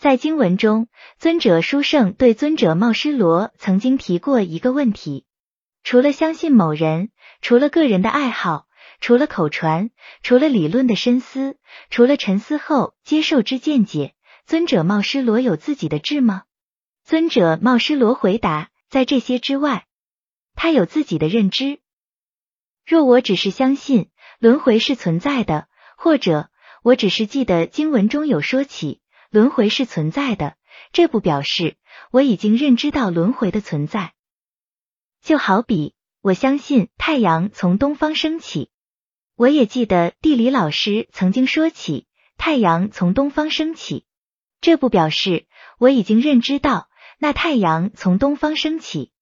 在经文中，尊者书圣对尊者茂师罗曾经提过一个问题：除了相信某人，除了个人的爱好，除了口传，除了理论的深思，除了沉思后接受之见解，尊者茂师罗有自己的智吗？尊者茂师罗回答：在这些之外，他有自己的认知。若我只是相信轮回是存在的，或者我只是记得经文中有说起。轮回是存在的，这不表示我已经认知到轮回的存在。就好比我相信太阳从东方升起，我也记得地理老师曾经说起太阳从东方升起，这不表示我已经认知到那太阳从东方升起。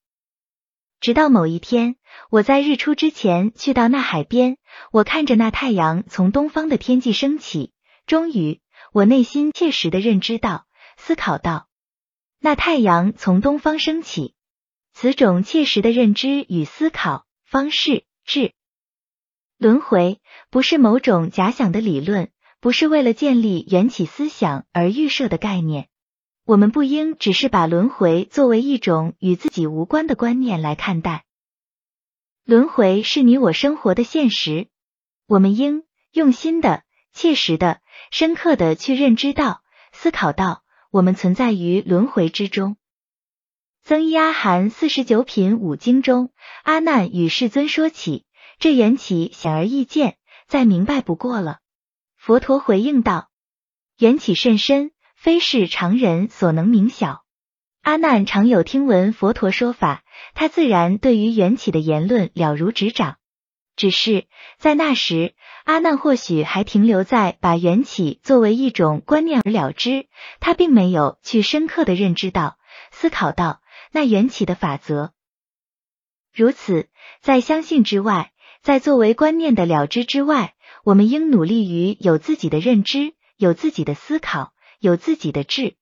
直到某一天，我在日出之前去到那海边，我看着那太阳从东方的天际升起，终于。我内心切实的认知到、思考到，那太阳从东方升起。此种切实的认知与思考方式，智轮回不是某种假想的理论，不是为了建立缘起思想而预设的概念。我们不应只是把轮回作为一种与自己无关的观念来看待。轮回是你我生活的现实，我们应用心的、切实的。深刻的去认知到、思考到，我们存在于轮回之中。增一阿含四十九品五经中，阿难与世尊说起这缘起显而易见，再明白不过了。佛陀回应道：缘起甚深，非是常人所能明晓。阿难常有听闻佛陀说法，他自然对于缘起的言论了如指掌。只是在那时，阿难或许还停留在把缘起作为一种观念而了之，他并没有去深刻的认知到、思考到那缘起的法则。如此，在相信之外，在作为观念的了知之外，我们应努力于有自己的认知，有自己的思考，有自己的智。